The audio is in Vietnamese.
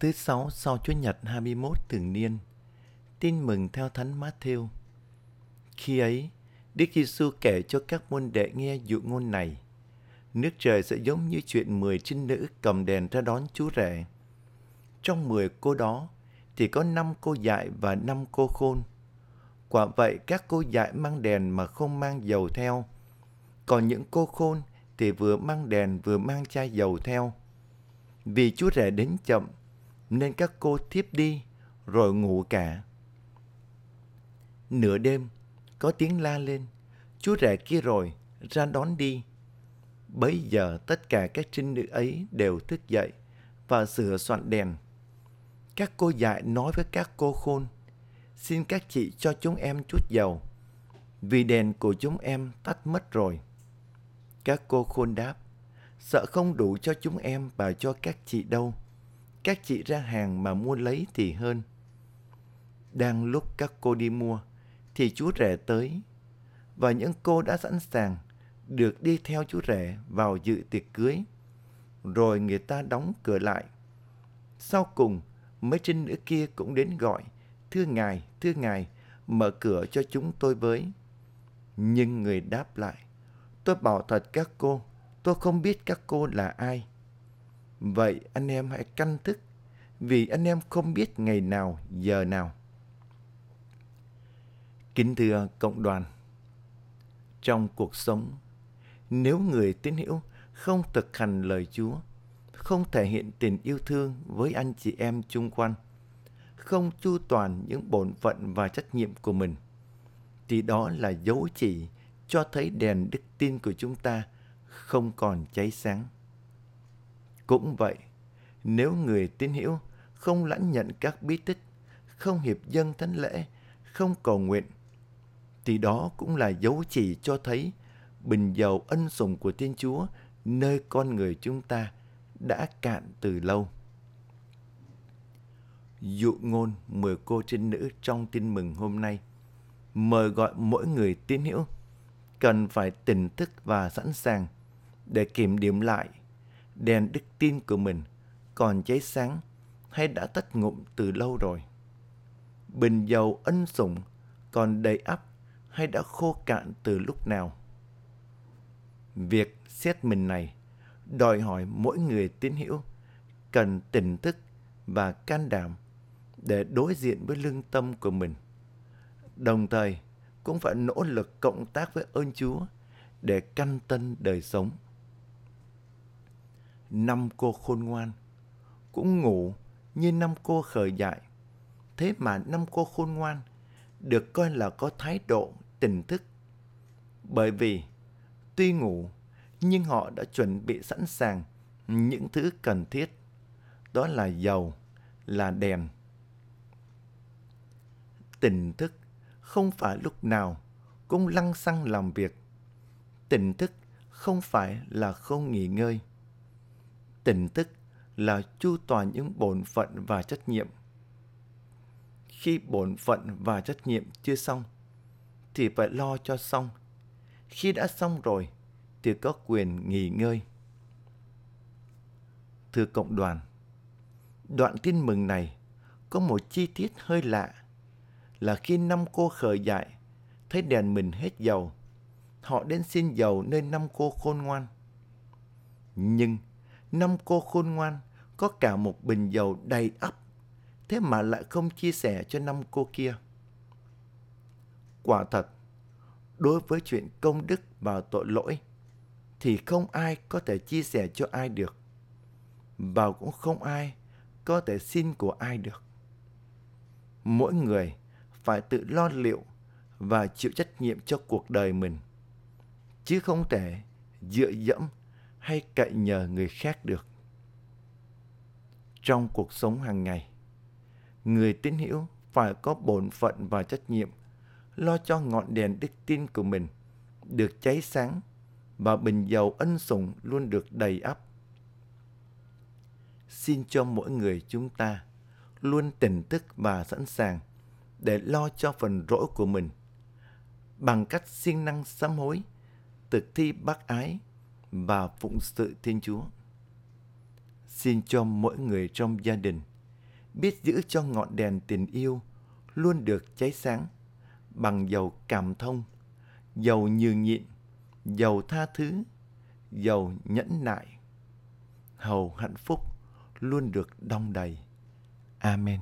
Thứ sáu sau Chúa Nhật 21 thường niên, tin mừng theo Thánh Matthew. Khi ấy, Đức Giêsu kể cho các môn đệ nghe dụ ngôn này. Nước trời sẽ giống như chuyện mười trinh nữ cầm đèn ra đón chú rể. Trong mười cô đó thì có năm cô dại và năm cô khôn. Quả vậy các cô dại mang đèn mà không mang dầu theo. Còn những cô khôn thì vừa mang đèn vừa mang chai dầu theo. Vì chú rể đến chậm nên các cô thiếp đi rồi ngủ cả. Nửa đêm có tiếng la lên, chú rể kia rồi, ra đón đi. Bấy giờ tất cả các trinh nữ ấy đều thức dậy và sửa soạn đèn. Các cô dạy nói với các cô khôn, xin các chị cho chúng em chút dầu, vì đèn của chúng em tắt mất rồi. Các cô khôn đáp, sợ không đủ cho chúng em và cho các chị đâu. Các chị ra hàng mà mua lấy thì hơn. Đang lúc các cô đi mua, thì chú rể tới. Và những cô đã sẵn sàng được đi theo chú rể vào dự tiệc cưới. Rồi người ta đóng cửa lại. Sau cùng, mấy trinh nữ kia cũng đến gọi, Thưa ngài, thưa ngài, mở cửa cho chúng tôi với. Nhưng người đáp lại, tôi bảo thật các cô, tôi không biết các cô là ai. Vậy anh em hãy canh thức, vì anh em không biết ngày nào, giờ nào. Kính thưa cộng đoàn, trong cuộc sống, nếu người tín hữu không thực hành lời Chúa, không thể hiện tình yêu thương với anh chị em chung quanh, không chu toàn những bổn phận và trách nhiệm của mình, thì đó là dấu chỉ cho thấy đèn đức tin của chúng ta không còn cháy sáng. Cũng vậy, nếu người tín hữu không lãnh nhận các bí tích, không hiệp dân thánh lễ, không cầu nguyện, thì đó cũng là dấu chỉ cho thấy bình dầu ân sủng của Thiên Chúa nơi con người chúng ta đã cạn từ lâu. Dụ ngôn mười cô trinh nữ trong tin mừng hôm nay mời gọi mỗi người tín hữu cần phải tỉnh thức và sẵn sàng để kiểm điểm lại đèn đức tin của mình còn cháy sáng hay đã tắt ngụm từ lâu rồi. Bình dầu ân sủng còn đầy ắp hay đã khô cạn từ lúc nào. Việc xét mình này đòi hỏi mỗi người tín hữu cần tỉnh thức và can đảm để đối diện với lương tâm của mình. Đồng thời cũng phải nỗ lực cộng tác với ơn Chúa để căn tân đời sống. Năm cô khôn ngoan cũng ngủ như năm cô khởi dại. Thế mà năm cô khôn ngoan được coi là có thái độ tỉnh thức. Bởi vì tuy ngủ nhưng họ đã chuẩn bị sẵn sàng những thứ cần thiết. Đó là dầu, là đèn. Tỉnh thức không phải lúc nào cũng lăng xăng làm việc. Tỉnh thức không phải là không nghỉ ngơi. Tỉnh thức là chu toàn những bổn phận và trách nhiệm. Khi bổn phận và trách nhiệm chưa xong, thì phải lo cho xong. Khi đã xong rồi, thì có quyền nghỉ ngơi. Thưa cộng đoàn, đoạn tin mừng này có một chi tiết hơi lạ là khi năm cô khởi dại thấy đèn mình hết dầu, họ đến xin dầu nơi năm cô khôn ngoan. Nhưng năm cô khôn ngoan có cả một bình dầu đầy ắp, thế mà lại không chia sẻ cho năm cô kia. Quả thật, đối với chuyện công đức và tội lỗi, thì không ai có thể chia sẻ cho ai được, và cũng không ai có thể xin của ai được. Mỗi người phải tự lo liệu và chịu trách nhiệm cho cuộc đời mình, chứ không thể dựa dẫm hay cậy nhờ người khác được trong cuộc sống hàng ngày. Người tín hữu phải có bổn phận và trách nhiệm lo cho ngọn đèn đức tin của mình được cháy sáng và bình dầu ân sủng luôn được đầy ắp. Xin cho mỗi người chúng ta luôn tỉnh thức và sẵn sàng để lo cho phần rỗi của mình bằng cách siêng năng sám hối, thực thi bác ái và phụng sự Thiên Chúa xin cho mỗi người trong gia đình, biết giữ cho ngọn đèn tình yêu luôn được cháy sáng bằng dầu cảm thông, dầu nhường nhịn, dầu tha thứ, dầu nhẫn nại. Hầu hạnh phúc luôn được đong đầy. Amen.